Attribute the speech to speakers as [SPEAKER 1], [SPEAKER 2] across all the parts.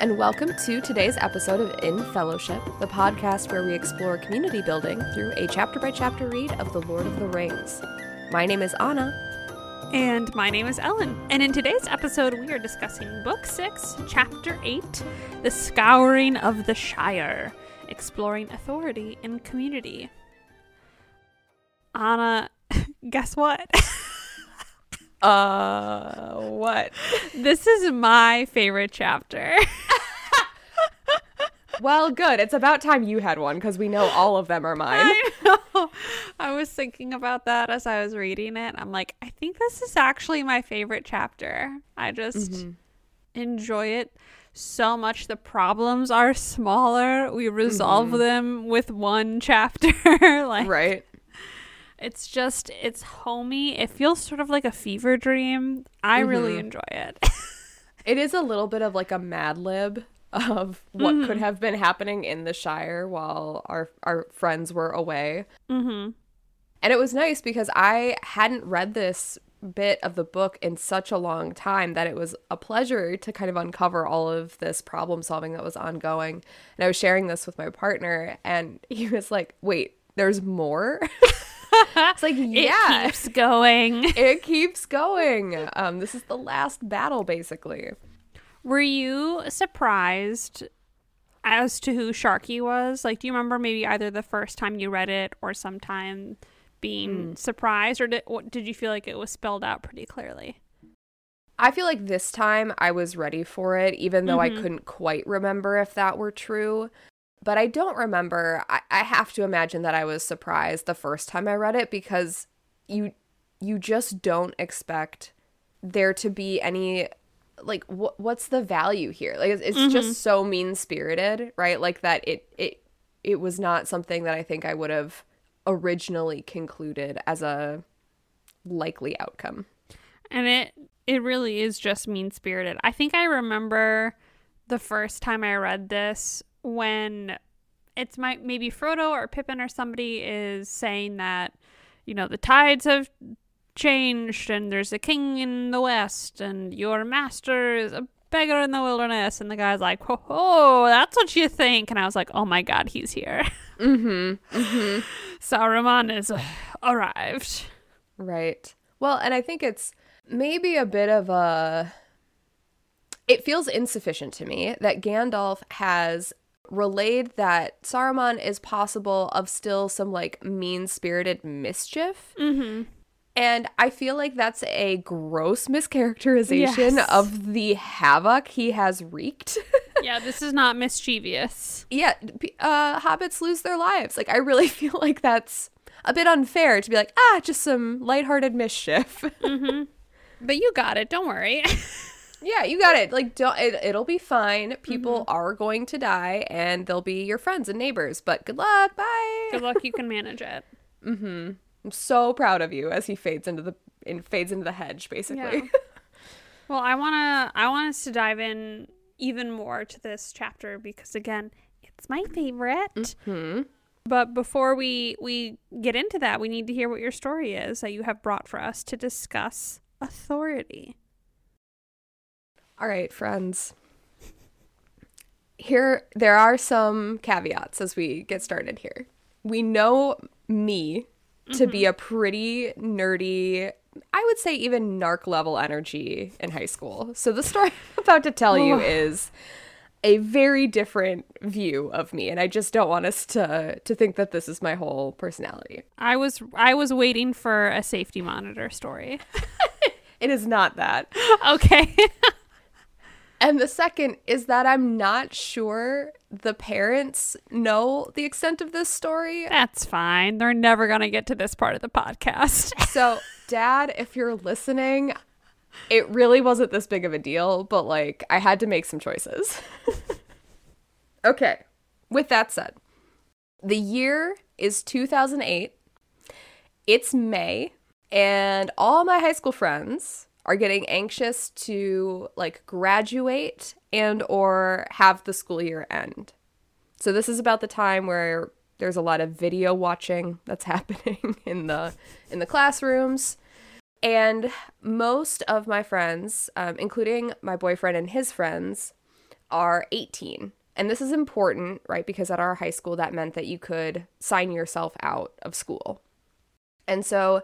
[SPEAKER 1] and welcome to today's episode of In Fellowship, the podcast where we explore community building through a chapter by chapter read of The Lord of the Rings. My name is Anna.
[SPEAKER 2] And my name is Ellen. And in today's episode, we are discussing Book 6, Chapter 8 The Scouring of the Shire, exploring authority and community. Anna, guess what?
[SPEAKER 1] Uh, what?
[SPEAKER 2] this is my favorite chapter.
[SPEAKER 1] well, good. It's about time you had one because we know all of them are mine.
[SPEAKER 2] I know. I was thinking about that as I was reading it. I'm like, I think this is actually my favorite chapter. I just mm-hmm. enjoy it so much. The problems are smaller. We resolve mm-hmm. them with one chapter.
[SPEAKER 1] like Right.
[SPEAKER 2] It's just it's homey. It feels sort of like a fever dream. I mm-hmm. really enjoy it.
[SPEAKER 1] it is a little bit of like a mad lib of what mm-hmm. could have been happening in the Shire while our our friends were away.
[SPEAKER 2] Mm-hmm.
[SPEAKER 1] And it was nice because I hadn't read this bit of the book in such a long time that it was a pleasure to kind of uncover all of this problem solving that was ongoing. And I was sharing this with my partner, and he was like, Wait, there's more? it's like yeah,
[SPEAKER 2] it keeps going.
[SPEAKER 1] it keeps going. Um, this is the last battle, basically.
[SPEAKER 2] Were you surprised as to who Sharky was? Like, do you remember maybe either the first time you read it or sometime being mm. surprised, or did did you feel like it was spelled out pretty clearly?
[SPEAKER 1] I feel like this time I was ready for it, even though mm-hmm. I couldn't quite remember if that were true but I don't remember. I, I have to imagine that I was surprised the first time I read it because you you just don't expect there to be any like wh- what's the value here? Like it's, it's mm-hmm. just so mean spirited right? Like that it it it was not something that i think i would have originally concluded as a likely outcome.
[SPEAKER 2] And it it really is just mean spirited i think i remember the first time i read this when it's my maybe Frodo or Pippin or somebody is saying that you know the tides have changed and there's a king in the west and your master is a beggar in the wilderness and the guy's like oh, oh that's what you think and i was like oh my god he's here
[SPEAKER 1] mm-hmm, mm-hmm.
[SPEAKER 2] saruman is uh, arrived
[SPEAKER 1] right well and i think it's maybe a bit of a it feels insufficient to me that gandalf has relayed that Saruman is possible of still some like mean spirited mischief.
[SPEAKER 2] Mm-hmm.
[SPEAKER 1] And I feel like that's a gross mischaracterization yes. of the havoc he has wreaked.
[SPEAKER 2] yeah, this is not mischievous.
[SPEAKER 1] Yeah, uh, hobbits lose their lives. Like, I really feel like that's a bit unfair to be like, ah, just some lighthearted mischief.
[SPEAKER 2] mm-hmm. But you got it. Don't worry.
[SPEAKER 1] Yeah, you got it. Like, don't, it, it'll be fine. People mm-hmm. are going to die, and they'll be your friends and neighbors. But good luck. Bye.
[SPEAKER 2] Good luck. You can manage it.
[SPEAKER 1] mm-hmm. I'm so proud of you as he fades into the in fades into the hedge, basically. Yeah.
[SPEAKER 2] well, I wanna I want us to dive in even more to this chapter because again, it's my favorite.
[SPEAKER 1] Mm-hmm.
[SPEAKER 2] But before we we get into that, we need to hear what your story is that you have brought for us to discuss authority.
[SPEAKER 1] All right, friends. Here, there are some caveats as we get started here. We know me to mm-hmm. be a pretty nerdy, I would say even narc level energy in high school. So the story I'm about to tell you is a very different view of me and I just don't want us to to think that this is my whole personality.
[SPEAKER 2] I was I was waiting for a safety monitor story.
[SPEAKER 1] it is not that.
[SPEAKER 2] Okay.
[SPEAKER 1] And the second is that I'm not sure the parents know the extent of this story.
[SPEAKER 2] That's fine. They're never going to get to this part of the podcast.
[SPEAKER 1] so, dad, if you're listening, it really wasn't this big of a deal, but like I had to make some choices. okay. With that said, the year is 2008. It's May, and all my high school friends are getting anxious to like graduate and or have the school year end. So this is about the time where there's a lot of video watching that's happening in the in the classrooms. And most of my friends, um, including my boyfriend and his friends, are 18. And this is important, right? Because at our high school, that meant that you could sign yourself out of school. And so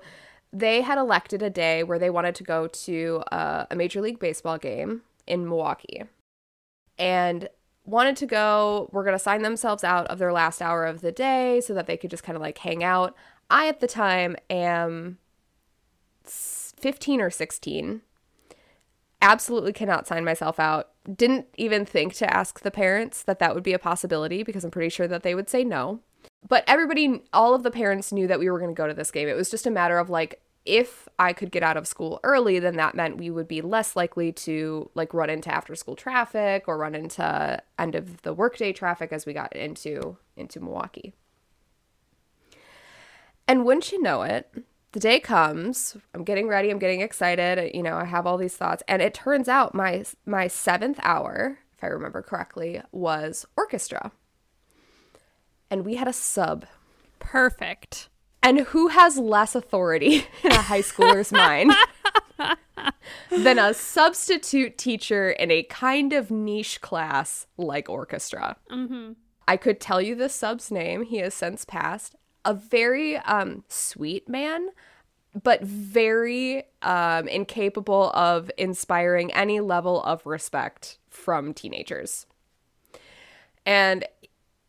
[SPEAKER 1] they had elected a day where they wanted to go to a, a Major League Baseball game in Milwaukee and wanted to go. We're going to sign themselves out of their last hour of the day so that they could just kind of like hang out. I, at the time, am 15 or 16 absolutely cannot sign myself out. Didn't even think to ask the parents that that would be a possibility because I'm pretty sure that they would say no. But everybody, all of the parents knew that we were going to go to this game. It was just a matter of like, if I could get out of school early, then that meant we would be less likely to like run into after school traffic or run into end of the workday traffic as we got into into Milwaukee. And wouldn't you know it, the day comes i'm getting ready i'm getting excited you know i have all these thoughts and it turns out my my seventh hour if i remember correctly was orchestra and we had a sub
[SPEAKER 2] Perfect.
[SPEAKER 1] And who has less authority in a high schooler's mind than a substitute teacher in a kind of niche class like orchestra
[SPEAKER 2] Mm-hmm.
[SPEAKER 1] i could tell you the sub's name he has since passed a very um, sweet man, but very um, incapable of inspiring any level of respect from teenagers. And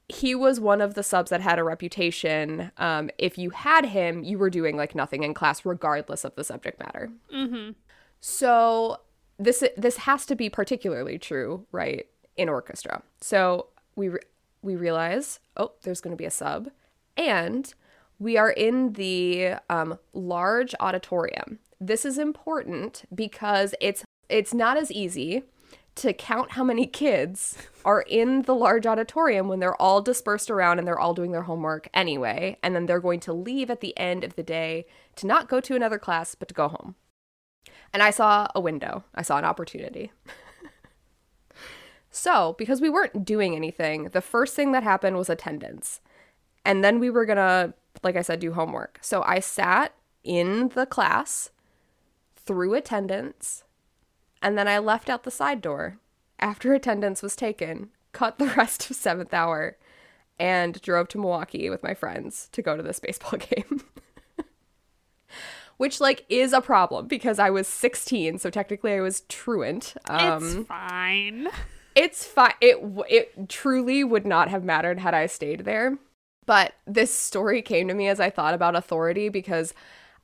[SPEAKER 1] he was one of the subs that had a reputation. Um, if you had him, you were doing like nothing in class, regardless of the subject matter.
[SPEAKER 2] Mm-hmm.
[SPEAKER 1] So this this has to be particularly true, right, in orchestra. So we re- we realize, oh, there's going to be a sub, and we are in the um, large auditorium. This is important because it's it's not as easy to count how many kids are in the large auditorium when they're all dispersed around and they're all doing their homework anyway, and then they're going to leave at the end of the day to not go to another class but to go home. And I saw a window. I saw an opportunity. so, because we weren't doing anything, the first thing that happened was attendance. And then we were to, like I said, do homework. So I sat in the class through attendance, and then I left out the side door after attendance was taken, cut the rest of seventh hour, and drove to Milwaukee with my friends to go to this baseball game. Which like is a problem because I was 16, so technically I was truant. Um,
[SPEAKER 2] it's fine.
[SPEAKER 1] it's fine. It it truly would not have mattered had I stayed there. But this story came to me as I thought about authority because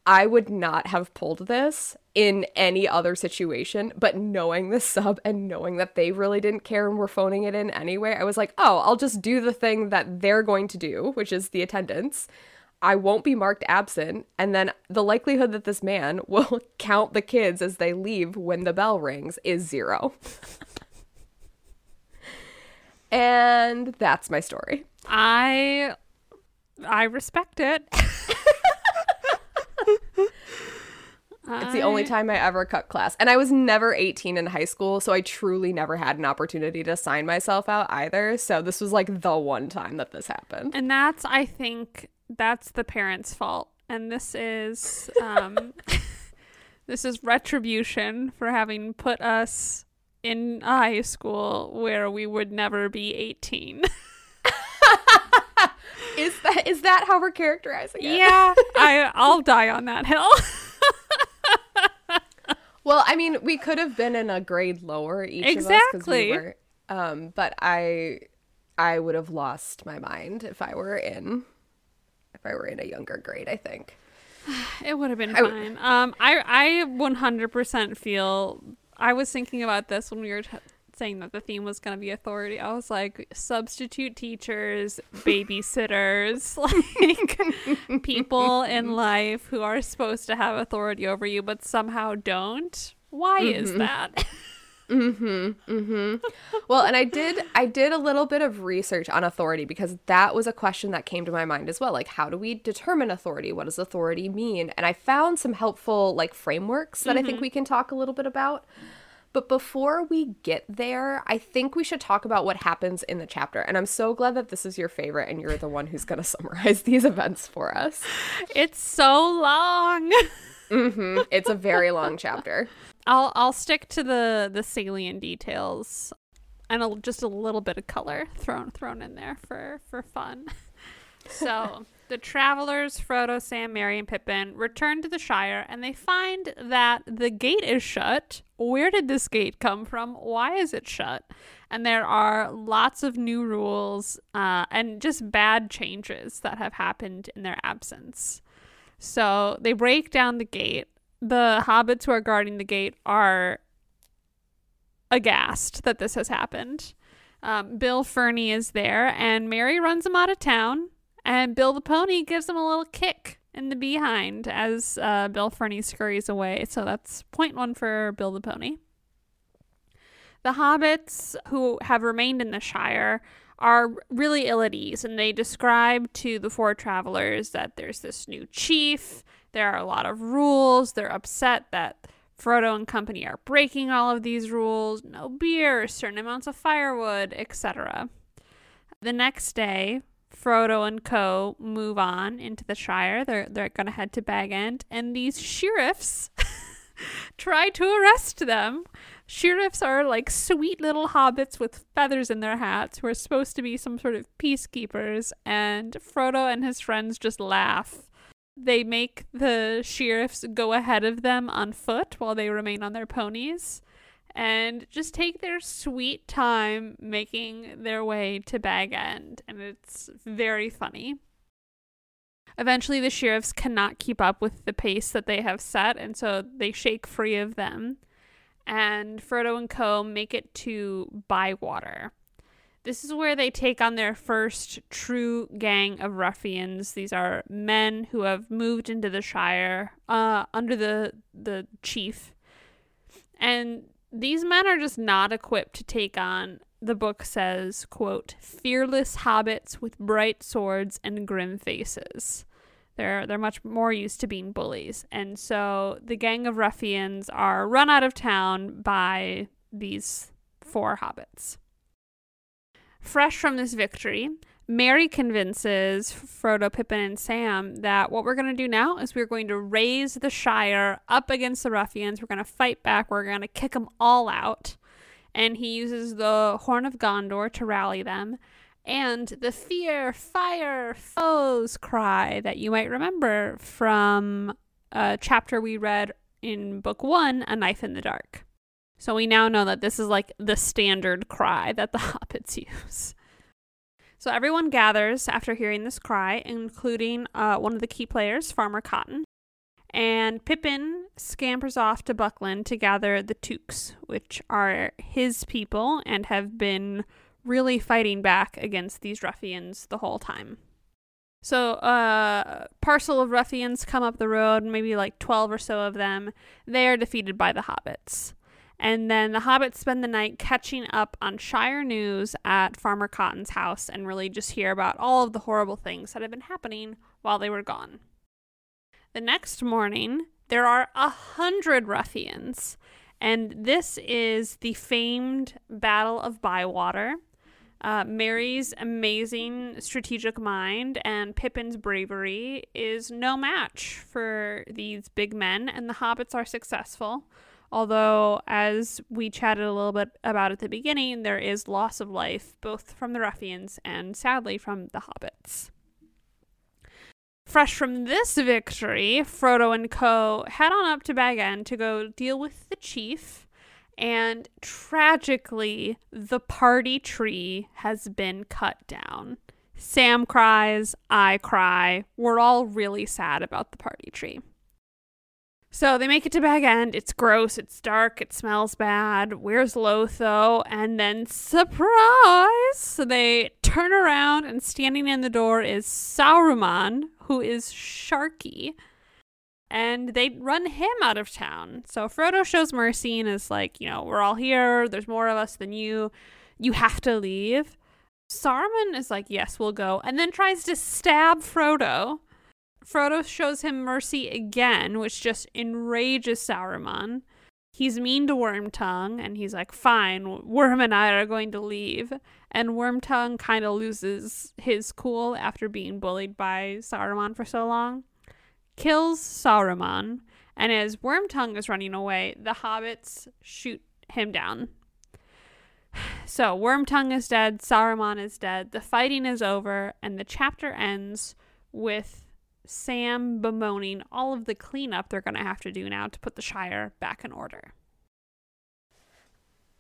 [SPEAKER 1] I would not have pulled this in any other situation. But knowing the sub and knowing that they really didn't care and were phoning it in anyway, I was like, oh, I'll just do the thing that they're going to do, which is the attendance. I won't be marked absent. And then the likelihood that this man will count the kids as they leave when the bell rings is zero. and that's my story.
[SPEAKER 2] I I respect it.
[SPEAKER 1] It's the only time I ever cut class. And I was never 18 in high school, so I truly never had an opportunity to sign myself out either. So this was like the one time that this happened.
[SPEAKER 2] And that's I think that's the parents' fault. And this is um this is retribution for having put us in a high school where we would never be 18.
[SPEAKER 1] Is that is that how we're characterizing it?
[SPEAKER 2] yeah, I I'll die on that hill.
[SPEAKER 1] Well, I mean, we could have been in a grade lower each of us
[SPEAKER 2] Exactly.
[SPEAKER 1] we were. Um, but I I would have lost my mind if I were in if I were in a younger grade, I think.
[SPEAKER 2] It would have been
[SPEAKER 1] I w-
[SPEAKER 2] fine. Um, I I 100% feel. I was thinking about this when we were t- saying that the theme was going to be authority. I was like, substitute teachers, babysitters, like people in life who are supposed to have authority over you, but somehow don't. Why is that? Mm-hmm. Mm-hmm.
[SPEAKER 1] Well, and I did I did a little bit of research on authority because that was a question that came to my mind as well. Like how do we determine authority? What does authority mean? And I found some helpful like frameworks that I think we can talk a little bit about. But before we get there, I think we should talk about what happens in the chapter. And I'm so glad that this is your favorite and you're the one who's going to summarize these events for us.
[SPEAKER 2] it's so long.
[SPEAKER 1] hmm It's a very long chapter.
[SPEAKER 2] I'll I'll stick to the the salient details. and a, just a little bit of color thrown thrown in there for for fun. so the travelers, Frodo, Sam, Merry, and Pippin, return to the Shire and they find that the gate is shut. Where did this gate come from? Why is it shut? And there are lots of new rules uh, and just bad changes that have happened in their absence. So they break down the gate. The hobbits who are guarding the gate are aghast that this has happened. Um, Bill Ferny is there, and Merry runs him out of town and Bill the Pony gives him a little kick in the behind as uh, Bill Ferny scurries away. So that's point one for Bill the Pony. The hobbits who have remained in the Shire are really ill at ease, and they describe to the four travelers that there's this new chief, there are a lot of rules, they're upset that Frodo and company are breaking all of these rules no beer, certain amounts of firewood, etc. The next day, Frodo and Co. move on into the Shire. They're they're gonna head to Bag End, and these sheriffs try to arrest them. Sheriffs are like sweet little hobbits with feathers in their hats who are supposed to be some sort of peacekeepers, and Frodo and his friends just laugh. They make the sheriffs go ahead of them on foot while they remain on their ponies and just take their sweet time making their way to Bag End. And it's very funny. Eventually, the sheriffs cannot keep up with the pace that they have set, and so they shake free of them. And Frodo and Co. make it to Bywater. This is where they take on their first true gang of ruffians. These are men who have moved into the Shire uh, under the the chief, and these men are just not equipped to take on the book says quote fearless hobbits with bright swords and grim faces. They're they're much more used to being bullies. And so the gang of ruffians are run out of town by these four hobbits. Fresh from this victory Merry convinces Frodo, Pippin, and Sam that what we're going to do now is we're going to raise the Shire up against the ruffians. We're going to fight back. We're going to kick them all out. And he uses the Horn of Gondor to rally them. And the fear, fire, foes cry that you might remember from a chapter we read in book one, A Knife in the Dark. So we now know that this is like the standard cry that the hobbits use. So everyone gathers after hearing this cry, including uh, one of the key players, Farmer Cotton. And Pippin scampers off to Buckland to gather the Tooks, which are his people and have been really fighting back against these ruffians the whole time. So, a uh, parcel of ruffians come up the road, maybe like 12 or so of them. They are defeated by the hobbits. And then the hobbits spend the night catching up on Shire news at Farmer Cotton's house and really just hear about all of the horrible things that have been happening while they were gone. The next morning, there are a hundred ruffians, and this is the famed Battle of Bywater. Uh, Merry's amazing strategic mind and Pippin's bravery is no match for these big men, and the hobbits are successful. Although, as we chatted a little bit about at the beginning, there is loss of life both from the ruffians and sadly from the hobbits. Fresh from this victory, Frodo and co head on up to Bag End to go deal with the chief, and tragically, the party tree has been cut down. Sam cries, I cry. We're all really sad about the party tree. So they make it to Bag End. It's gross, it's dark, it smells bad. Where's Lotho? And then surprise! So they turn around and standing in the door is Saruman, who is Sharky. And they run him out of town. So Frodo shows mercy and is like, you know, we're all here. There's more of us than you. You have to leave. Saruman is like, yes, we'll go. And then tries to stab Frodo. Frodo shows him mercy again, which just enrages Saruman. He's mean to Wormtongue, and he's like, fine, Worm and I are going to leave. And Wormtongue kind of loses his cool after being bullied by Saruman for so long. Kills Saruman, and as Wormtongue is running away, the hobbits shoot him down. So Wormtongue is dead, Saruman is dead, the fighting is over, and the chapter ends with Sam bemoaning all of the cleanup they're going to have to do now to put the Shire back in order.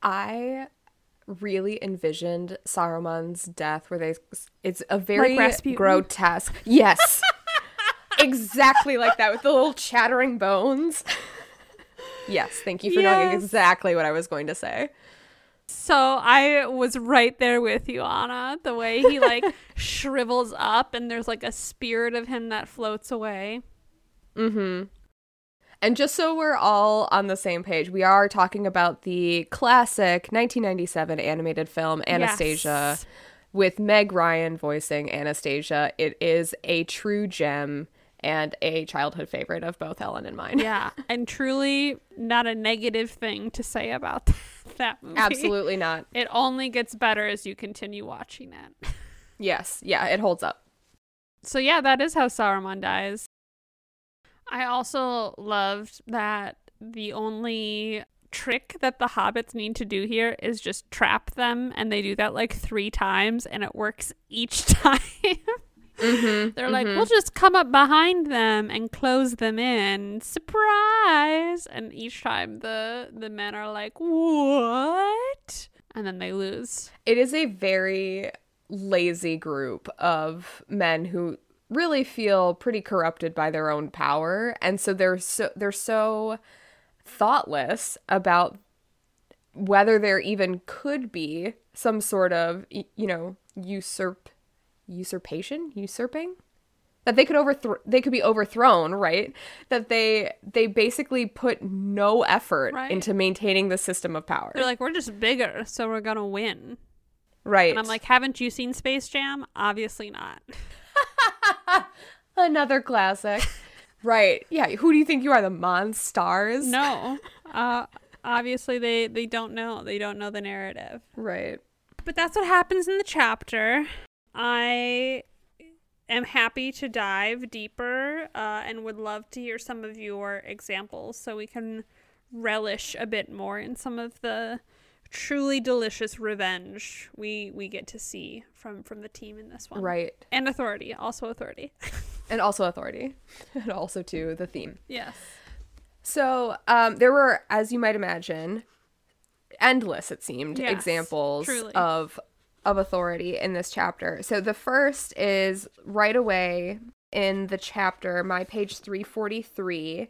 [SPEAKER 1] I really envisioned Saruman's death where they it's a very
[SPEAKER 2] Like
[SPEAKER 1] grotesque. Yes. exactly like that with the little chattering bones. yes, thank you for knowing exactly what I was going to say.
[SPEAKER 2] So I was right there with you, Anna. The way he like shrivels up and there's like a spirit of him that floats away.
[SPEAKER 1] Mm-hmm. And just so we're all on the same page, we are talking about the classic 1997 animated film Anastasia
[SPEAKER 2] Yes.
[SPEAKER 1] with Meg Ryan voicing Anastasia. It is a true gem and a childhood favorite of both Ellen and mine.
[SPEAKER 2] Yeah, and truly not a negative thing to say about that movie.
[SPEAKER 1] Absolutely not.
[SPEAKER 2] It only gets better as you continue watching it.
[SPEAKER 1] Yes. Yeah, it holds up.
[SPEAKER 2] So yeah, that is how Saruman dies. I also loved that the only trick that the hobbits need to do here is just trap them and they do that like 3 times and it works each time.
[SPEAKER 1] Mm-hmm.
[SPEAKER 2] They're like, we'll just come up behind them and close them in. Surprise! And each time the the men are like, "What?" And then they lose.
[SPEAKER 1] It is a very lazy group of men who really feel pretty corrupted by their own power and so they're so they're so thoughtless about whether there even could be some sort of you know usurp usurpation usurping that they could overthrow they could be overthrown right that they they basically put no effort
[SPEAKER 2] Right.
[SPEAKER 1] into maintaining the system of power
[SPEAKER 2] They're like, "We're just bigger, so we're to win."
[SPEAKER 1] right
[SPEAKER 2] And I'm like, "Haven't you seen Space Jam?" Obviously not.
[SPEAKER 1] Another classic. right. Yeah. Who do you think you are? The Monstars?
[SPEAKER 2] No. Uh obviously they they don't know. They don't know the narrative.
[SPEAKER 1] Right.
[SPEAKER 2] But that's what happens in the chapter. I am happy to dive deeper uh, and would love to hear some of your examples so we can relish a bit more in some of the truly delicious revenge we we get to see from from the team in this one.
[SPEAKER 1] Right.
[SPEAKER 2] And authority, also authority.
[SPEAKER 1] And also authority. and also to the theme.
[SPEAKER 2] yes.
[SPEAKER 1] So um, there were, as you might imagine, endless, it seemed,
[SPEAKER 2] Yes,
[SPEAKER 1] examples
[SPEAKER 2] truly.
[SPEAKER 1] of of authority in this chapter. So the first is right away in the chapter, my page 343.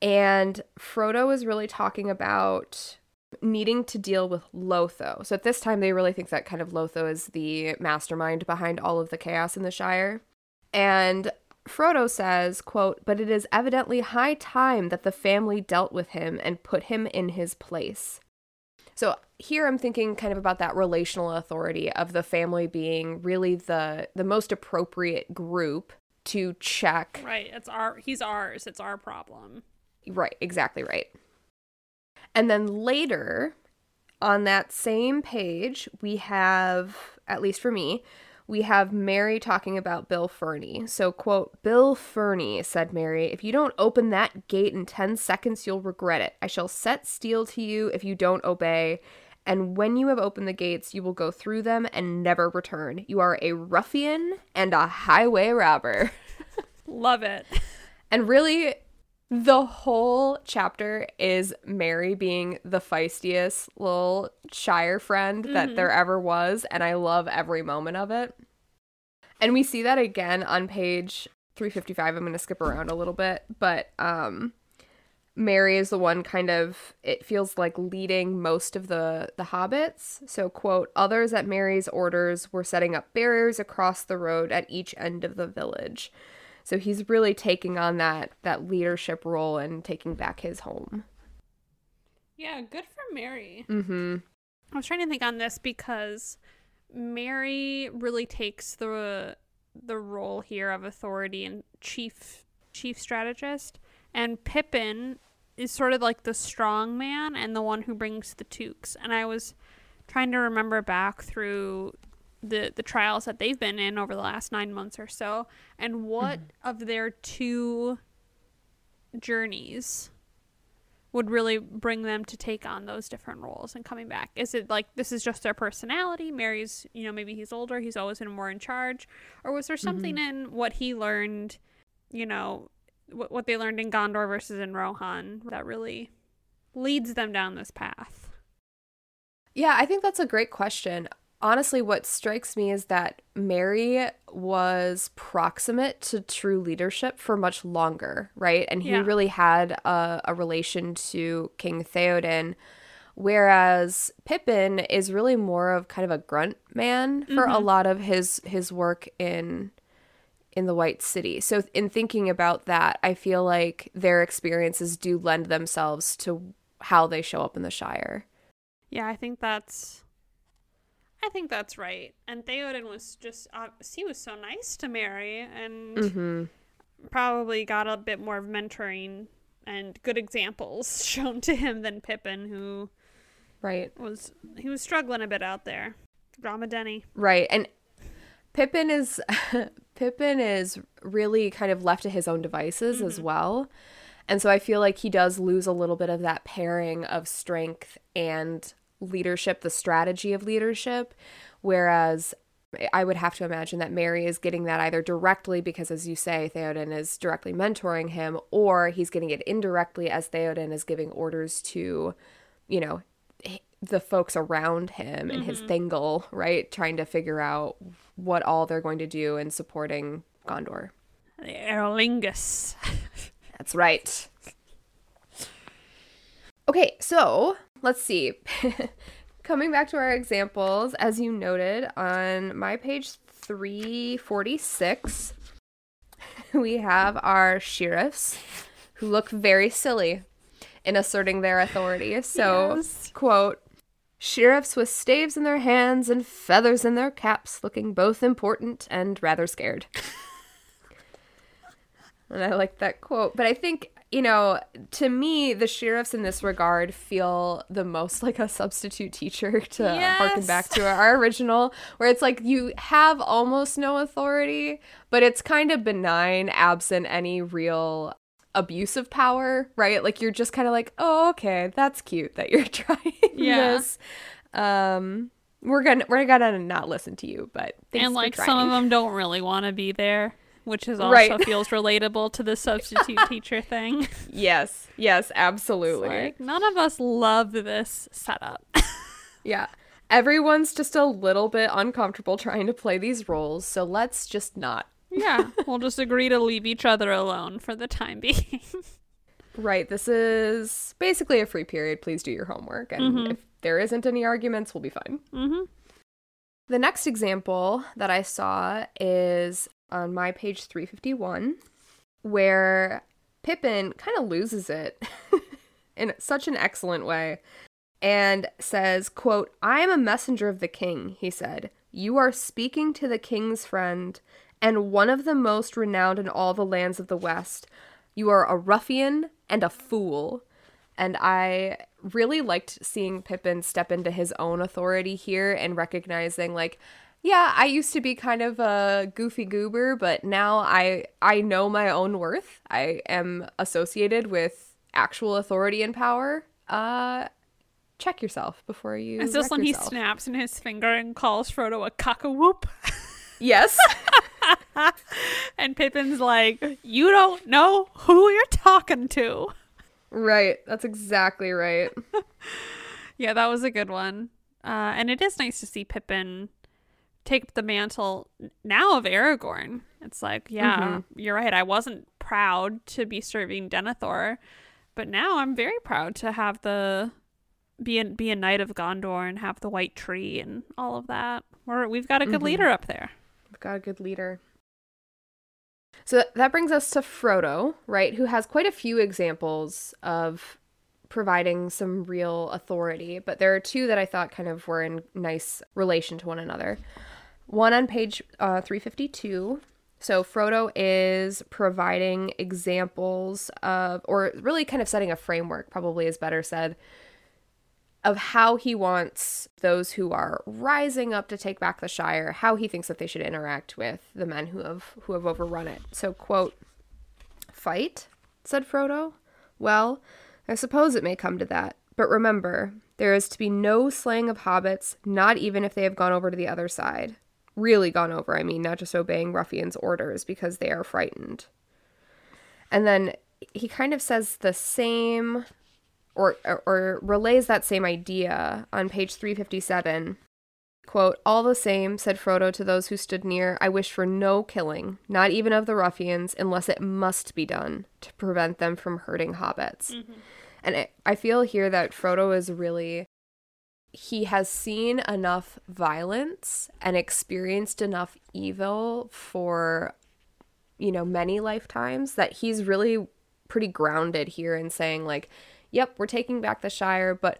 [SPEAKER 1] And Frodo is really talking about needing to deal with Lotho. So at this time, they really think that kind of Lotho is the mastermind behind all of the chaos in the Shire. And Frodo says, quote, but it is evidently high time that the family dealt with him and put him in his place. So here I'm thinking kind of about that relational authority of the family being really the the most appropriate group to check
[SPEAKER 2] Right. It's our he's ours. It's our problem.
[SPEAKER 1] Right, exactly right. And then later on that same page, we have, at least for me, we have Merry talking about Bill Ferny. So, quote, Bill Ferny, said Merry, if you don't open that gate in 10 seconds, you'll regret it. I shall set steel to you if you don't obey. And when you have opened the gates, you will go through them and never return. You are a ruffian and a highway robber.
[SPEAKER 2] Love it.
[SPEAKER 1] And really, the whole chapter is Merry being the feistiest little Shire friend that there ever was. And I love every moment of it. And we see that again on page 355. I'm going to skip around a little bit. But um, Merry is the one kind of, it feels like leading most of the, the hobbits. So, quote, others at Merry's orders were setting up barriers across the road at each end of the village. So he's really taking on that that leadership role and taking back his home.
[SPEAKER 2] Yeah, good for Merry.
[SPEAKER 1] Mm-hmm.
[SPEAKER 2] I was trying to think on this because Merry really takes the the role here of authority and chief chief strategist, and Pippin is sort of like the strong man and the one who brings the Tooks. And I was trying to remember back through the the trials that they've been in over the last nine months or so, and what of their two journeys would really bring them to take on those different roles and coming back? Is it like this is just their personality? Merry's, you know, maybe he's older, he's always been more in charge, or was there something mm-hmm. in what he learned, you know, what what they learned in Gondor versus in Rohan that really leads them down this path?
[SPEAKER 1] Yeah, I think that's a great question honestly, what strikes me is that Merry was proximate to true leadership for much longer, right? And he yeah. really had a, a, relation to King Theoden, whereas Pippin is really more of kind of a grunt man for mm-hmm. a lot of his his work in in the White City. So in thinking about that, I feel like their experiences do lend themselves to how they show up in the Shire.
[SPEAKER 2] Yeah, I think that's I think that's right. And Theoden was just, uh, he was so nice to Merry and mm-hmm. probably got a bit more of mentoring and good examples shown to him than Pippin, who
[SPEAKER 1] right
[SPEAKER 2] was he was struggling a bit out there. Drama Denny.
[SPEAKER 1] Right. And Pippin is Pippin is really kind of left to his own devices mm-hmm. as well. And so I feel like he does lose a little bit of that pairing of strength and leadership, the strategy of leadership. Whereas I would have to imagine that Merry is getting that either directly because, as you say, Theoden is directly mentoring him, or he's getting it indirectly as Theoden is giving orders to, you know, the folks around him and mm-hmm. his Thingol, right? Trying to figure out what all they're going to do in supporting Gondor.
[SPEAKER 2] The Eorlingas.
[SPEAKER 1] That's right. Okay, so let's see. Coming back to our examples, as you noted on my page 346, we have our sheriffs who look very silly in asserting their authority. So, yes. quote, sheriffs with staves in their hands and feathers in their caps, looking both important and rather scared. and I like that quote. But I think you know, to me, the sheriffs in this regard feel the most like a substitute teacher to yes. harken back to our original, where it's like you have almost no authority, but it's kind of benign, absent any real abuse of power, right? Like you're just kind of like, oh, okay, that's cute that you're trying yeah. this. Um, we're gonna we're gonna not listen to you, but
[SPEAKER 2] and like some of them don't really want to be there which is also right. feels relatable to the substitute teacher thing.
[SPEAKER 1] Yes, yes, absolutely.
[SPEAKER 2] Like, none of us love this setup.
[SPEAKER 1] yeah. Everyone's just a little bit uncomfortable trying to play these roles, so let's just not.
[SPEAKER 2] yeah, we'll just agree to leave each other alone for the time being.
[SPEAKER 1] right, this is basically a free period. Please do your homework, and mm-hmm. if there isn't any arguments, we'll be fine. Mm-hmm. The next example that I saw is on my page 351 where Pippin kind of loses it in such an excellent way and says, quote, I am a messenger of the king, he said. You are speaking to the king's friend and one of the most renowned in all the lands of the West. You are a ruffian and a fool. And I really liked seeing Pippin step into his own authority here and recognizing, like, yeah, I used to be kind of a goofy goober, but now I I know my own worth. I am associated with actual authority and power. Uh check yourself before you
[SPEAKER 2] Is this when yourself. he snaps in his finger and calls Frodo a cockawhoop?
[SPEAKER 1] Yes.
[SPEAKER 2] and Pippin's like, "You don't know who you're talking to."
[SPEAKER 1] Right. That's exactly right.
[SPEAKER 2] yeah, that was a good one. Uh, and it is nice to see Pippin take the mantle now of Aragorn. It's like, yeah, mm-hmm. you're right. I wasn't proud to be serving Denethor, but now I'm very proud to have the be a, be a knight of Gondor and have the white tree and all of that. We're, we've got a good mm-hmm. leader up there.
[SPEAKER 1] We've got a good leader. So that brings us to Frodo, right? Who has quite a few examples of providing some real authority, but there are two that I thought kind of were in nice relation to one another. One on page uh, 352. So Frodo is providing examples of, or really kind of setting a framework, probably is better said, of how he wants those who are rising up to take back the Shire, how he thinks that they should interact with the men who have who have overrun it. So quote, "Fight," said Frodo. Well, I suppose it may come to that, but remember, there is to be no slaying of hobbits, not even if they have gone over to the other side. Really gone over, I mean, not just obeying ruffians' orders because they are frightened. And then he kind of says the same or, or, or relays that same idea on page 357 Quote, All the same, said Frodo to those who stood near, I wish for no killing, not even of the ruffians, unless it must be done to prevent them from hurting hobbits. Mm-hmm. And I, I feel here that Frodo is really. He has seen enough violence and experienced enough evil for, you know, many lifetimes that he's really pretty grounded here in saying, like, yep, we're taking back the Shire, but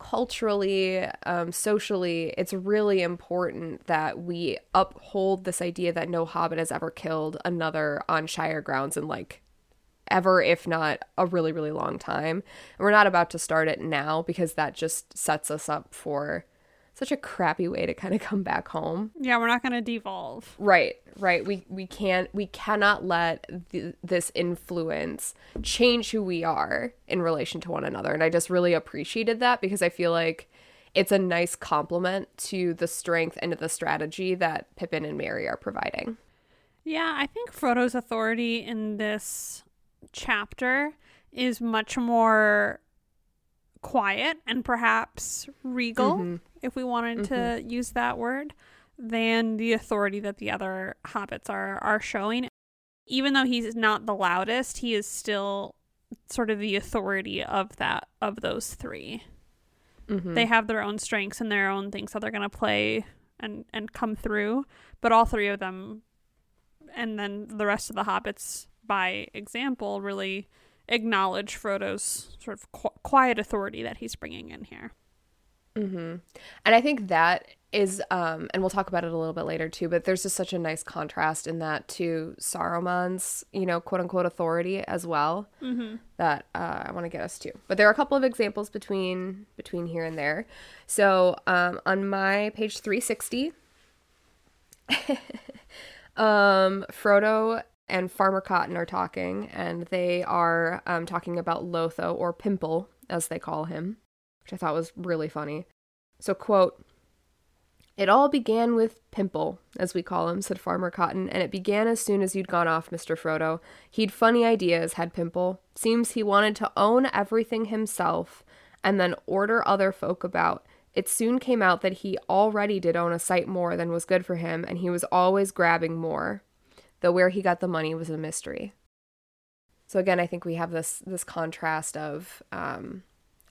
[SPEAKER 1] culturally, um, socially, it's really important that we uphold this idea that no hobbit has ever killed another on Shire grounds in like ever, if not a really, really long time. And we're not about to start it now because that just sets us up for such a crappy way to kind of come back home.
[SPEAKER 2] Yeah, we're not going to devolve.
[SPEAKER 1] Right, right. We we can't we cannot let th- this influence change who we are in relation to one another. And I just really appreciated that because I feel like it's a nice complement to the strength and to the strategy that Pippin and Merry are providing.
[SPEAKER 2] Yeah, I think Frodo's authority in this chapter is much more quiet and perhaps regal, mm-hmm. if we wanted mm-hmm. to use that word, than the authority that the other hobbits are are showing. Even though he's not the loudest, he is still sort of the authority of that of those 3 mm-hmm. They have their own strengths and their own things that they're gonna play and and come through, but all three of them, and then the rest of the hobbits by example, really acknowledge Frodo's sort of qu- quiet authority that he's bringing in here.
[SPEAKER 1] Mm-hmm. And I think that is, um, and we'll talk about it a little bit later too, but there's just such a nice contrast in that to Saruman's, you know, quote unquote authority as well mm-hmm. that uh, I want to get us to. But there are a couple of examples between between here and there. So um, on my page 360, um, Frodo and Farmer Cotton are talking, and they are um, talking about Lotho, or Pimple, as they call him, which I thought was really funny. So, quote, It all began with Pimple, as we call him, said Farmer Cotton, and it began as soon as you'd gone off, Mr. Frodo. He'd funny ideas, had Pimple. Seems he wanted to own everything himself and then order other folk about. It soon came out that he already did own a sight more than was good for him, and he was always grabbing more though where he got the money was a mystery. So again, I think we have this this contrast of um,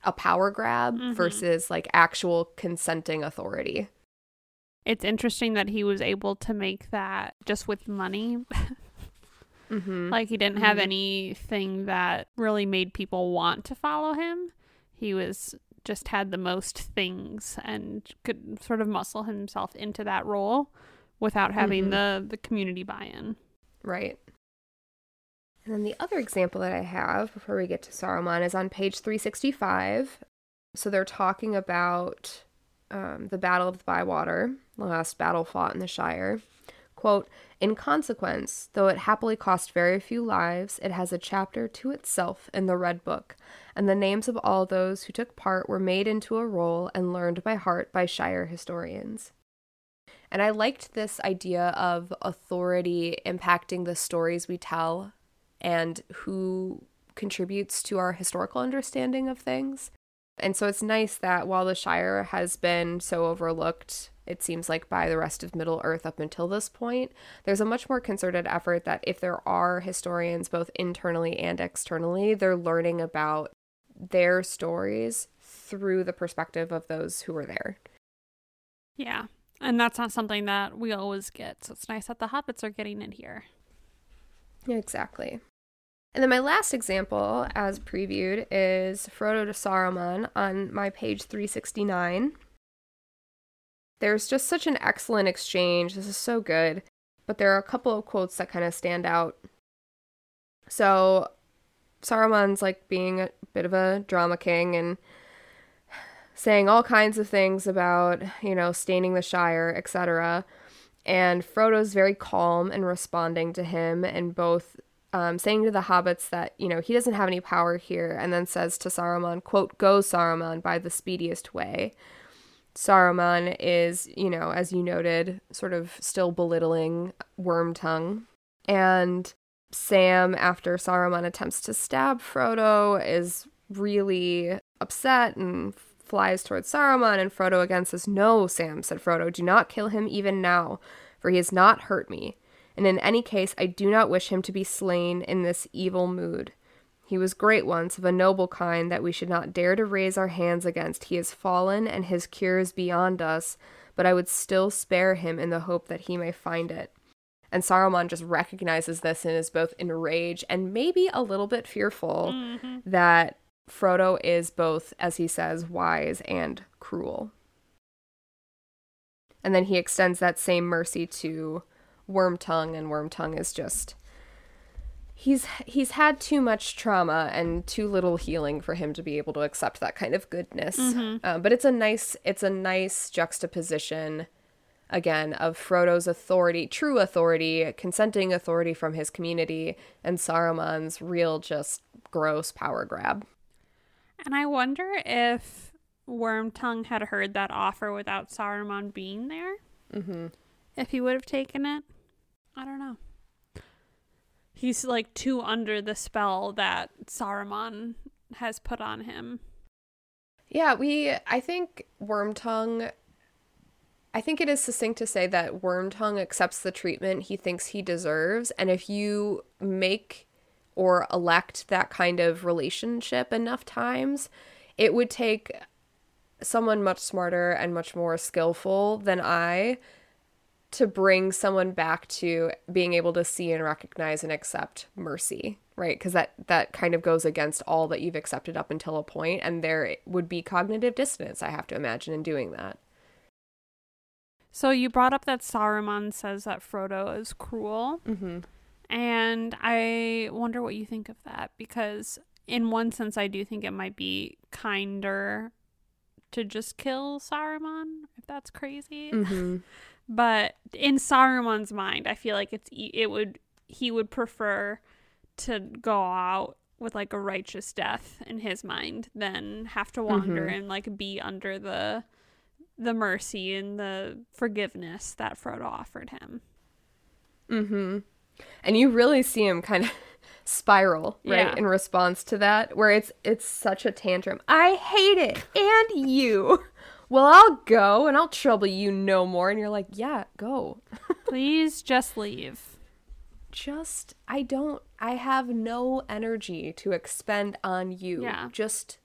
[SPEAKER 1] a power grab mm-hmm. versus like actual consenting authority.
[SPEAKER 2] It's interesting that he was able to make that just with money. mm-hmm. Like he didn't have mm-hmm. anything that really made people want to follow him. He was just had the most things and could sort of muscle himself into that role without having mm-hmm. the the community buy-in.
[SPEAKER 1] Right. And then the other example that I have before we get to Saruman is on page 365. So they're talking about um, the Battle of the Bywater, the last battle fought in the Shire. Quote, in consequence, though it happily cost very few lives, it has a chapter to itself in the Red Book, and the names of all those who took part were made into a roll and learned by heart by Shire historians. And I liked this idea of authority impacting the stories we tell and who contributes to our historical understanding of things. And so it's nice that while the Shire has been so overlooked, it seems like by the rest of Middle Earth up until this point, there's a much more concerted effort that if there are historians both internally and externally, they're learning about their stories through the perspective of those who were there.
[SPEAKER 2] Yeah. And that's not something that we always get. So it's nice that the hobbits are getting it here.
[SPEAKER 1] Yeah, Exactly. And then my last example, as previewed, is Frodo to Saruman on my page 369. There's just such an excellent exchange. This is so good. But there are a couple of quotes that kind of stand out. So Saruman's like being a bit of a drama king and saying all kinds of things about, you know, staining the Shire, etc. And Frodo's very calm and responding to him and both um, saying to the hobbits that, you know, he doesn't have any power here, and then says to Saruman, quote, Go, Saruman, by the speediest way. Saruman is, you know, as you noted, sort of still belittling Wormtongue. And Sam, after Saruman attempts to stab Frodo, is really upset and flies towards Saruman. And Frodo again says, No, Sam, said Frodo, do not kill him even now, for he has not hurt me. And in any case, I do not wish him to be slain in this evil mood. He was great once, of a noble kind that we should not dare to raise our hands against. He is fallen, and his cure is beyond us, but I would still spare him in the hope that he may find it. And Saruman just recognizes this and is both enraged and maybe a little bit fearful mm-hmm. that Frodo is both, as he says, wise and cruel. And then he extends that same mercy to Wormtongue, and Wormtongue is just he's he's had too much trauma and too little healing for him to be able to accept that kind of goodness. Mm-hmm. Um, but it's a nice it's a nice juxtaposition again of Frodo's authority, true authority, consenting authority from his community, and Saruman's real just gross power grab.
[SPEAKER 2] And I wonder if Wormtongue had heard that offer without Saruman being there. Mm-hmm. If he would have taken it, I don't know he's like too under the spell that Saruman has put on him.
[SPEAKER 1] Yeah, we I think Wormtongue I think it is succinct to say that Wormtongue accepts the treatment he thinks he deserves and if you make or elect that kind of relationship enough times, it would take someone much smarter and much more skillful than I to bring someone back to being able to see and recognize and accept mercy right? Because that that kind of goes against all that you've accepted up until a point and there would be cognitive dissonance i have to imagine in doing that.
[SPEAKER 2] So you brought up that saruman says that frodo is cruel. Mm-hmm. And i wonder what you think of that because in one sense i do think it might be kinder to just kill saruman if that's crazy mm-hmm. But in Saruman's mind, I feel like it's it would he would prefer to go out with like a righteous death in his mind than have to wander mm-hmm. and like be under the the mercy and the forgiveness that Frodo offered him.
[SPEAKER 1] Mhm. And you really see him kind of spiral, right, yeah. in response to that where it's it's such a tantrum. I hate it. And you well, I'll go and I'll trouble you no more. And you're like, yeah, go.
[SPEAKER 2] Please just leave.
[SPEAKER 1] Just, I don't, I have no energy to expend on you. Yeah. Just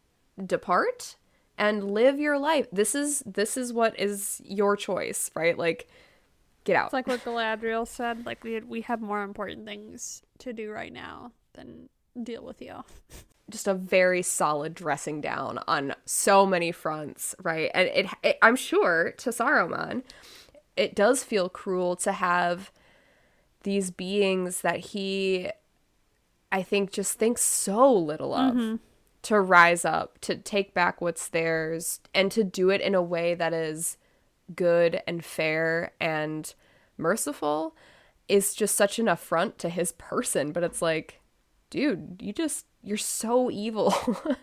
[SPEAKER 1] depart and live your life. This is, this is what is your choice, right? Like, get out.
[SPEAKER 2] It's like what Galadriel said. Like, we, we have more important things to do right now than deal with you.
[SPEAKER 1] just a very solid dressing down on so many fronts, right? And it, it, I'm sure to Saruman, it does feel cruel to have these beings that he I think just thinks so little of mm-hmm. to rise up, to take back what's theirs and to do it in a way that is good and fair and merciful is just such an affront to his person, but it's like dude, you just you're so evil.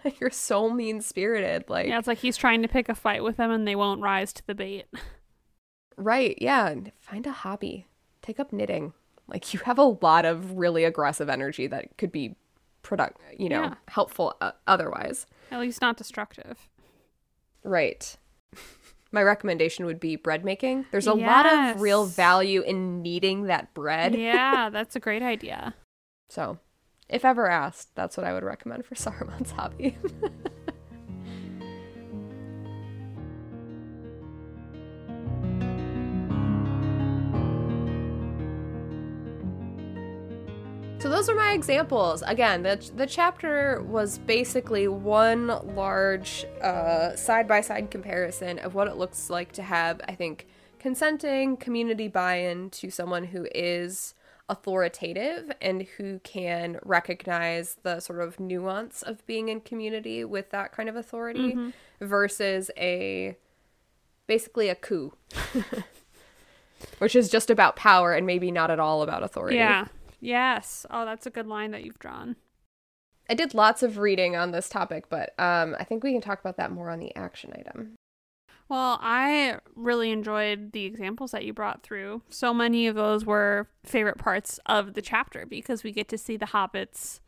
[SPEAKER 1] you're so mean spirited. Like
[SPEAKER 2] Yeah, it's like he's trying to pick a fight with them and they won't rise to the bait.
[SPEAKER 1] Right, yeah. Find a hobby. Take up knitting. Like you have a lot of really aggressive energy that could be product, you know, yeah. helpful uh, otherwise.
[SPEAKER 2] At least not destructive.
[SPEAKER 1] Right. My recommendation would be bread making. There's a yes. lot of real value in kneading that bread.
[SPEAKER 2] Yeah, that's a great idea.
[SPEAKER 1] So, if ever asked, that's what I would recommend for Saruman's hobby. those are my examples. Again, the, the chapter was basically one large side by side comparison of what it looks like to have, I think, consenting community buy in to someone who is authoritative and who can recognize the sort of nuance of being in community with that kind of authority mm-hmm. versus a basically a coup which is just about power and maybe not at all about authority
[SPEAKER 2] yeah Yes. Oh, that's a good line that you've drawn.
[SPEAKER 1] I did lots of reading on this topic, but um, I think we can talk about that more on the action item.
[SPEAKER 2] Well, I really enjoyed the examples that you brought through. So many of those were favorite parts of the chapter because we get to see the hobbits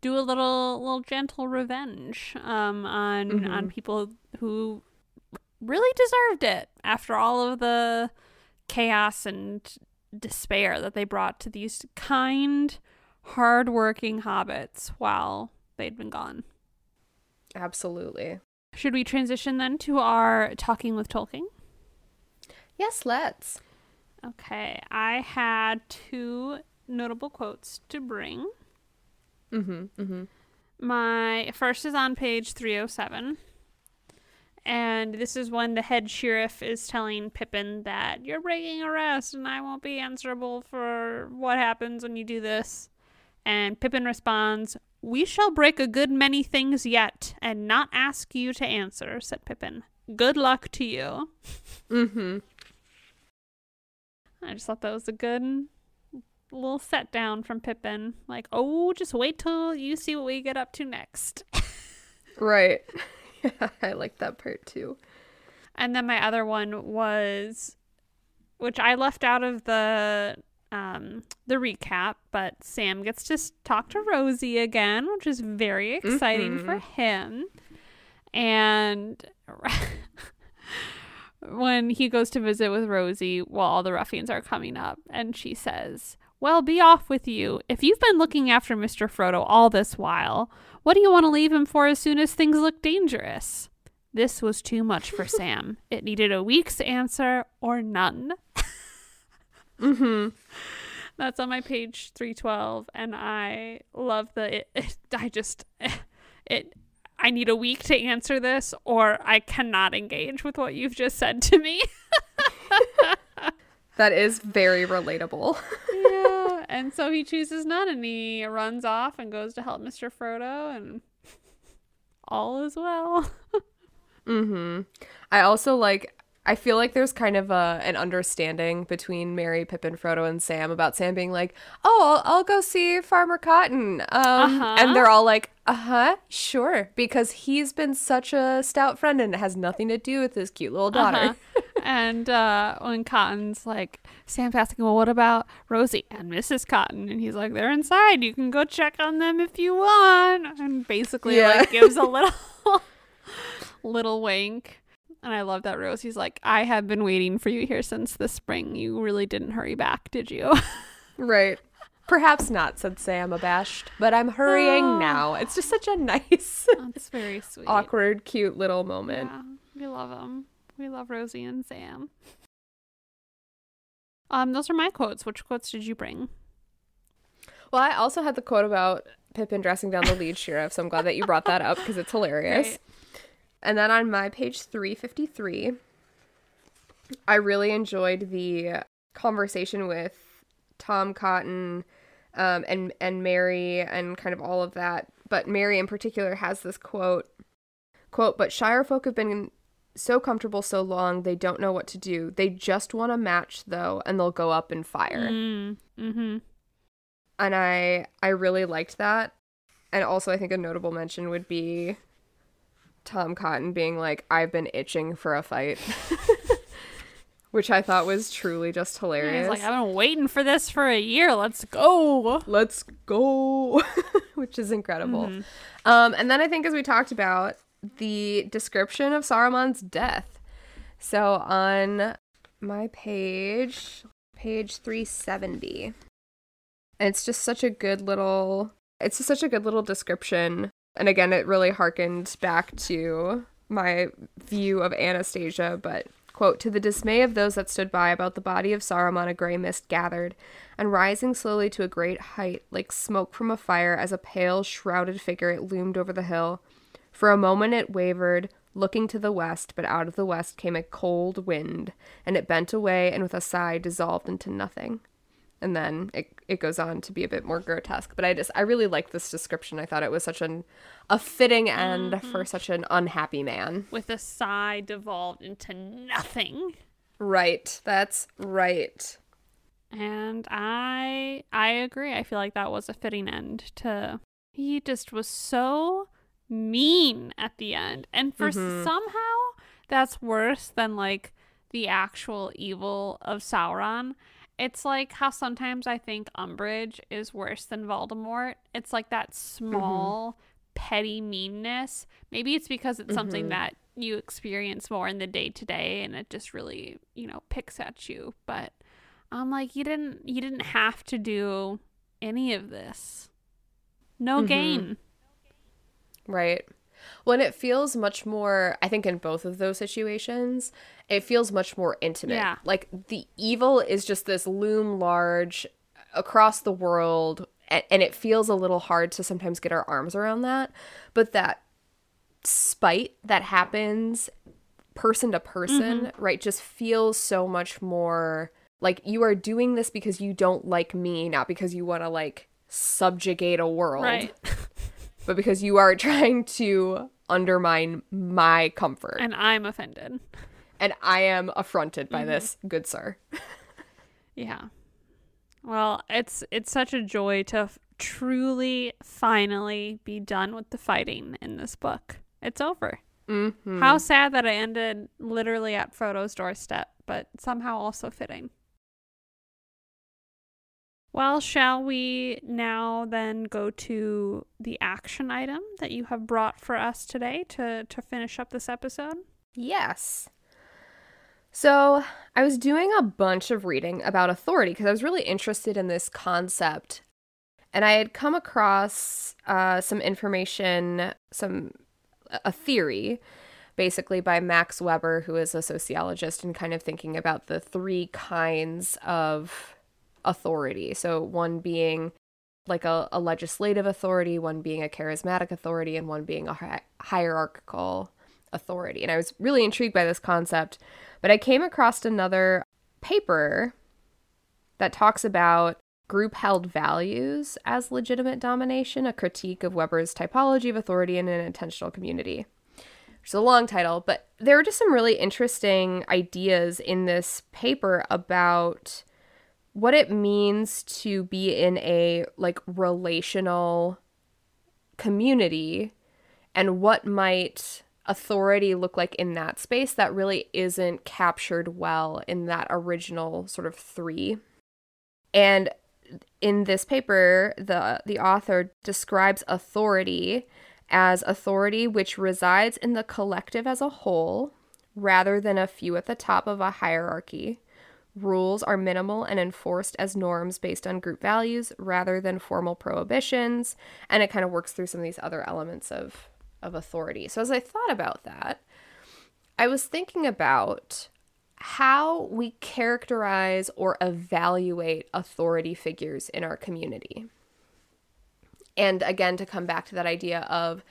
[SPEAKER 2] do a little little gentle revenge um, on
[SPEAKER 1] Mhm.
[SPEAKER 2] on people who really deserved it after all of the chaos and despair that they brought to these kind, hardworking hobbits while they'd been gone.
[SPEAKER 1] Absolutely.
[SPEAKER 2] Should we transition then to our talking with Tolkien?
[SPEAKER 1] Yes, let's.
[SPEAKER 2] Okay, I had two notable quotes to bring.
[SPEAKER 1] Mm-hmm. Mm-hmm.
[SPEAKER 2] My first is on page 307. And this is when the head sheriff is telling Pippin that you're breaking arrest and I won't be answerable for what happens when you do this. And Pippin responds, We shall break a good many things yet and not ask you to answer, said Pippin. Good luck to you.
[SPEAKER 1] Mm-hmm.
[SPEAKER 2] I just thought that was a good little set down from Pippin. Like, oh, just wait till you see what we get up to next.
[SPEAKER 1] Right. Yeah, I like that part too.
[SPEAKER 2] And then my other one was, which I left out of the um the recap, but Sam gets to talk to Rosie again, which is very exciting for him. And when he goes to visit with Rosie while all the ruffians are coming up, and she says, Well, be off with you. If you've been looking after Mr. Frodo all this while, what do you want to leave him for as soon as things look dangerous? This was too much for Sam. It needed a week's answer or none.
[SPEAKER 1] Mm-hmm.
[SPEAKER 2] That's on my page 312 and I love the it, it, I just it I need a week to answer this or I cannot engage with what you've just said to me.
[SPEAKER 1] That is very relatable.
[SPEAKER 2] yeah, and so he chooses none and he runs off and goes to help Mr. Frodo and all is well.
[SPEAKER 1] Mm-hmm. I also like. I feel like there's kind of a an understanding between Merry, Pippin, Frodo, and Sam about Sam being like, "Oh, I'll, I'll go see Farmer Cotton," um,
[SPEAKER 2] Uh-huh.
[SPEAKER 1] and they're all like, "Uh huh, sure," because he's been such a stout friend and it has nothing to do with his cute little daughter.
[SPEAKER 2] Uh-huh. and uh, when Cotton's like, Sam's asking, well, what about Rosie and Mrs. Cotton? And he's like, they're inside. You can go check on them if you want. And basically,
[SPEAKER 1] Yeah.
[SPEAKER 2] like, gives a little, little wink. And I love that Rosie's like, I have been waiting for you here since the spring. You really didn't hurry back, did you?
[SPEAKER 1] Right. Perhaps not, said Sam, abashed, but I'm hurrying
[SPEAKER 2] Oh.
[SPEAKER 1] now. It's just such a nice,
[SPEAKER 2] That's very sweet.
[SPEAKER 1] awkward, cute little moment.
[SPEAKER 2] Yeah, we love them. We love Rosie and Sam. Um, those are my quotes. Which quotes did you bring?
[SPEAKER 1] Well, I also had the quote about Pippin dressing down the lead sheriff, so I'm glad that you brought that up because it's hilarious.
[SPEAKER 2] Great.
[SPEAKER 1] And then on my page 353, I really enjoyed the conversation with Tom Cotton um, and and Merry and kind of all of that. But Merry in particular has this quote quote, but Shire folk have been so comfortable so long they don't know what to do. They just want a match though, and they'll go up and fire.
[SPEAKER 2] Mm, mm-hmm.
[SPEAKER 1] and I I really liked that. And also I think a notable mention would be Tom Cotton being like I've been itching for a fight. Which I thought was truly just hilarious.
[SPEAKER 2] Like, I've been waiting for this for a year. Let's go.
[SPEAKER 1] Let's go. Which is incredible.
[SPEAKER 2] Mhm.
[SPEAKER 1] Um, and then I think, as we talked about, the description of Saruman's death. So on my page, page 370, and it's just such a good little, it's just such a good little description. And again, it really harkened back to my view of Anastasia, but quote, to the dismay of those that stood by about the body of Saruman, a gray mist gathered, and rising slowly to a great height, like smoke from a fire, as a pale, shrouded figure it loomed over the hill. For a moment it wavered, looking to the west, but out of the west came a cold wind, and it bent away and with a sigh dissolved into nothing. And then it, it goes on to be a bit more grotesque. But I just I really like this description. I thought it was such an a fitting end mm-hmm. for such an unhappy man.
[SPEAKER 2] With a sigh devolved into nothing.
[SPEAKER 1] Right. That's right.
[SPEAKER 2] And I I agree. I feel like that was a fitting end to he just was so mean at the end. And for
[SPEAKER 1] Mhm.
[SPEAKER 2] somehow that's worse than like the actual evil of Sauron. It's like how sometimes I think Umbridge is worse than Voldemort. It's like that small, petty meanness. Maybe it's because it's something
[SPEAKER 1] Mhm.
[SPEAKER 2] that you experience more in the day to day and it just really, you know, picks at you. But I'm like, you didn't you didn't have to do any of this. No
[SPEAKER 1] Mhm.
[SPEAKER 2] gain.
[SPEAKER 1] Right. When it feels much more, I think in both of those situations, it feels much more intimate.
[SPEAKER 2] Yeah.
[SPEAKER 1] Like the evil is just this loom large across the world, and, and it feels a little hard to sometimes get our arms around that. But that spite that happens person to person, mm-hmm. right, just feels so much more like you are doing this because you don't like me, not because you want to like subjugate a world
[SPEAKER 2] Right.
[SPEAKER 1] but because you are trying to undermine my comfort. And,
[SPEAKER 2] I'm offended.
[SPEAKER 1] And I am affronted
[SPEAKER 2] Mm-hmm.
[SPEAKER 1] by this, good sir.
[SPEAKER 2] Yeah. Well, it's it's such a joy to f- truly finally be done with the fighting in this book. It's over.
[SPEAKER 1] Mm-hmm.
[SPEAKER 2] How sad that I ended literally at Frodo's doorstep, but somehow also fitting. Well, shall we now then go to the action item that you have brought for us today to, to finish up this episode?
[SPEAKER 1] Yes. So I was doing a bunch of reading about authority because I was really interested in this concept. And I had come across uh, some information, some a theory, basically by Max Weber, who is a sociologist, and kind of thinking about the three kinds of authority. So one being like a, a legislative authority, one being a charismatic authority, and one being a hi- hierarchical authority. And I was really intrigued by this concept, but I came across another paper that talks about group held values as legitimate domination, a critique of Weber's typology of authority in an intentional community. It's a long title, but there are just some really interesting ideas in this paper about what it means to be in a like relational community and what might authority look like in that space that really isn't captured well in that original sort of 3 and in this paper the the author describes authority as authority which resides in the collective as a whole rather than a few at the top of a hierarchy Rules are minimal and enforced as norms based on group values rather than formal prohibitions. And it kind of works through some of these other elements of, of authority. So, as I thought about that, I was thinking about how we characterize or evaluate authority figures in our community. And again, to come back to that idea of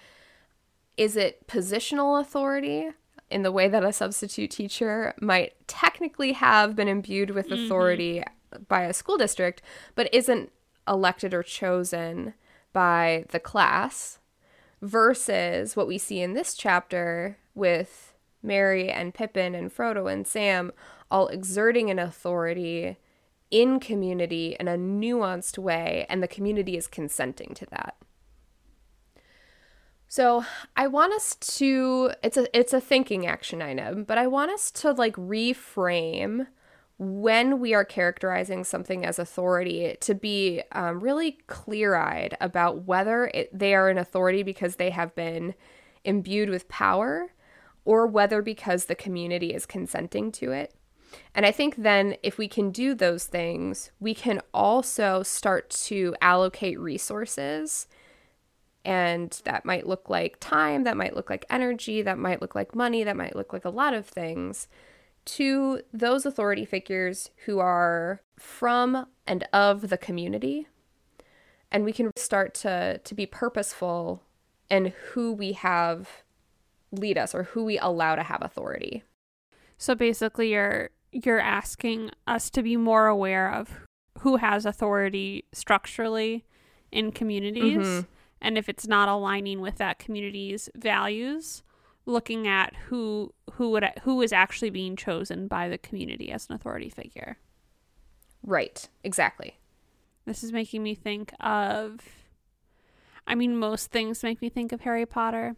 [SPEAKER 1] is it positional authority in the way that a substitute teacher might technically have been imbued with mm-hmm. authority by a school district, but isn't elected or chosen by the class, versus what we see in this chapter with Merry and Pippin and Frodo and Sam all exerting an authority in community in a nuanced way, and the community is consenting to that. So I want us to it's a it's a thinking action item, but I want us to like reframe when we are characterizing something as authority to be um, really clear eyed about whether it, they are an authority because they have been imbued with power or whether because the community is consenting to it. And I think then if we can do those things, we can also start to allocate resources and that might look like time, that might look like energy, that might look like money, that might look like a lot of things to those authority figures who are from and of the community. And we can start to, to be purposeful in who we have lead us or who we allow to have authority.
[SPEAKER 2] So basically you're you're asking us to be more aware of who has authority structurally in communities
[SPEAKER 1] Mhm.
[SPEAKER 2] And if it's not aligning with that community's values looking at who who would who is actually being chosen by the community as an authority figure
[SPEAKER 1] Right. Exactly.
[SPEAKER 2] This is making me think of. I mean, most things make me think of Harry Potter,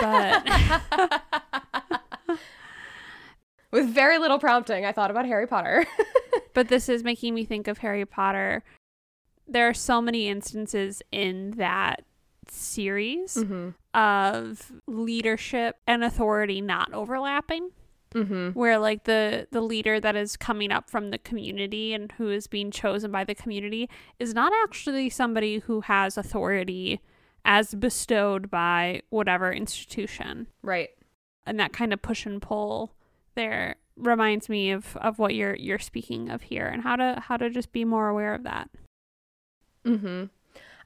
[SPEAKER 2] but
[SPEAKER 1] With very little prompting, I thought about Harry Potter.
[SPEAKER 2] but this is making me think of Harry Potter. There are so many instances in that series
[SPEAKER 1] mm-hmm.
[SPEAKER 2] of leadership and authority not overlapping.
[SPEAKER 1] Mm-hmm.
[SPEAKER 2] where like the the leader that is coming up from the community and who is being chosen by the community is not actually somebody who has authority as bestowed by whatever institution
[SPEAKER 1] Right.
[SPEAKER 2] and that kind of push and pull there reminds me of of what you're you're speaking of here and how to how to just be more aware of that
[SPEAKER 1] Mm-hmm.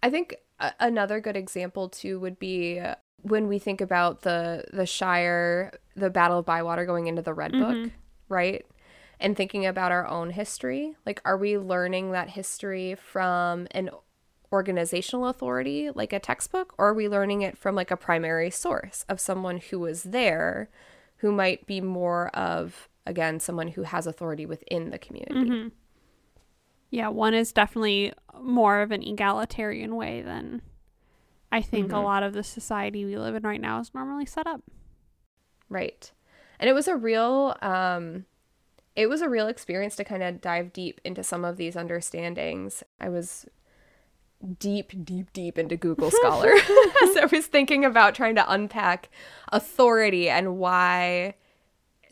[SPEAKER 1] I think a- another good example too would be when we think about the the Shire, the Battle of Bywater going into the Red Book,
[SPEAKER 2] Mhm.
[SPEAKER 1] right? And thinking about our own history, like are we learning that history from an organizational authority like a textbook or are we learning it from like a primary source of someone who was there who might be more of again someone who has authority within the community
[SPEAKER 2] Mhm. Yeah one is definitely more of an egalitarian way than i think a
[SPEAKER 1] Mhm.
[SPEAKER 2] lot of the society we live in right now is normally set up
[SPEAKER 1] Right. And it was a real um it was a real experience to kind of dive deep into some of these understandings. I was deep deep deep into Google Scholar as I was thinking about trying to unpack authority and why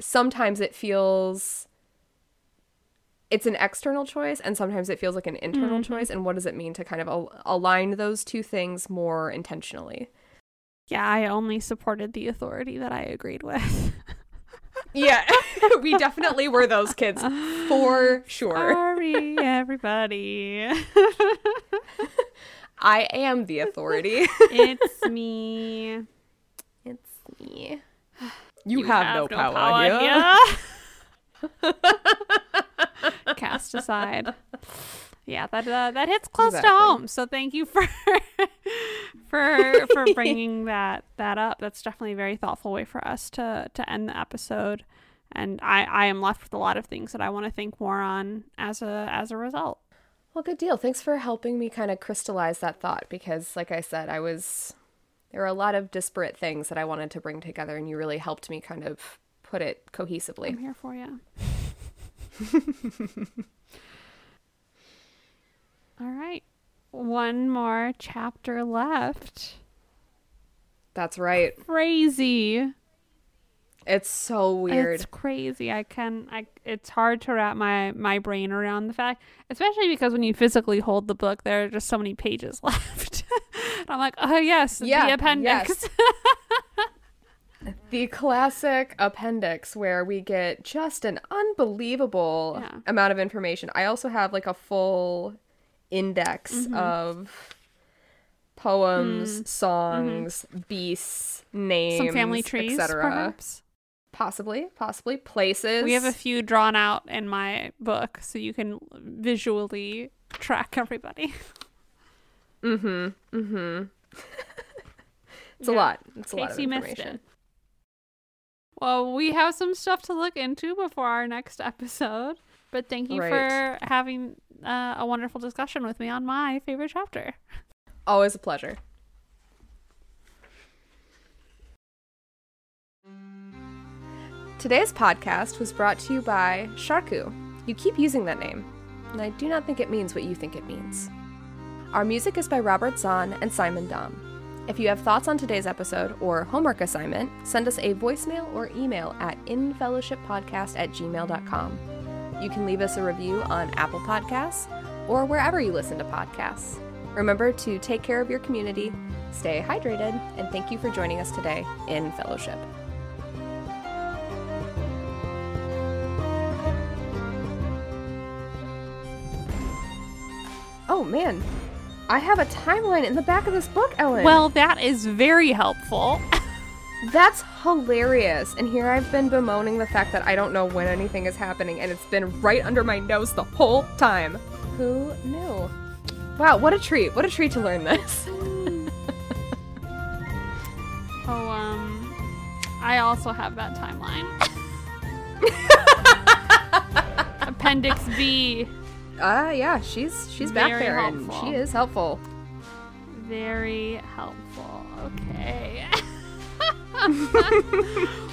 [SPEAKER 1] sometimes it feels it's an external choice and sometimes it feels like an internal
[SPEAKER 2] Mhm.
[SPEAKER 1] choice and what does it mean to kind of al- align those two things more intentionally.
[SPEAKER 2] Yeah, I only supported the authority that I agreed with.
[SPEAKER 1] Yeah, we definitely were those kids for sure.
[SPEAKER 2] Sorry, everybody.
[SPEAKER 1] I am the authority.
[SPEAKER 2] it's me.
[SPEAKER 1] it's me. You, have, no, power, here.
[SPEAKER 2] here. Cast aside. Yeah, that uh, that hits close
[SPEAKER 1] Exactly.
[SPEAKER 2] to home. So thank you for for for bringing that that up. That's definitely a very thoughtful way for us to to end the episode. And I I am left with a lot of things that I want to think more on as a as a result.
[SPEAKER 1] Well, good deal. Thanks for helping me kind of crystallize that thought because, like I said, I was. There were a lot of disparate things that I wanted to bring together, and you really helped me kind of put it cohesively.
[SPEAKER 2] I'm here for you. All right. One more chapter left.
[SPEAKER 1] That's right.
[SPEAKER 2] Crazy.
[SPEAKER 1] It's so weird.
[SPEAKER 2] It's crazy. I can I it's hard to wrap my my brain around the fact, especially because when you physically hold the book there are just so many pages left. I'm like, "Oh yes,
[SPEAKER 1] Yeah,
[SPEAKER 2] the appendix."
[SPEAKER 1] the classic appendix where we get just an unbelievable
[SPEAKER 2] Yeah.
[SPEAKER 1] amount of information. I also have like a full index
[SPEAKER 2] Mm-hmm.
[SPEAKER 1] of poems, songs, beasts, names.
[SPEAKER 2] Some family trees
[SPEAKER 1] etc. Possibly, possibly places.
[SPEAKER 2] We have a few drawn out in my book so you can visually track everybody.
[SPEAKER 1] Mm-hmm. Mm-hmm. it's a lot. It's a lot of information.
[SPEAKER 2] Well, we have some stuff to look into before our next episode. But thank you
[SPEAKER 1] Right.
[SPEAKER 2] for having uh, a wonderful discussion with me on my favorite chapter.
[SPEAKER 1] Always a pleasure. Today's podcast was brought to you by Sharku. You keep using that name, and I do not think it means what you think it means. Our music is by Robert Zahn and Simon Dom. If you have thoughts on today's episode or homework assignment, send us a voicemail or email at infellowshippodcast at gmail.com. You can leave us a review on Apple Podcasts or wherever you listen to podcasts. Remember to take care of your community, stay hydrated, and thank you for joining us today in Fellowship. Oh man, I have a timeline in the back of this book, Ellen.
[SPEAKER 2] Well, that is very helpful.
[SPEAKER 1] That's hilarious. And here I've been bemoaning the fact that I don't know when anything is happening, and it's been right under my nose the whole time. Who knew? Wow, what a treat. What a treat to learn this.
[SPEAKER 2] Oh, um, I also have that timeline. Appendix B
[SPEAKER 1] uh yeah, she's she's
[SPEAKER 2] Very back
[SPEAKER 1] there
[SPEAKER 2] helpful.
[SPEAKER 1] and she is helpful.
[SPEAKER 2] Very helpful. Okay.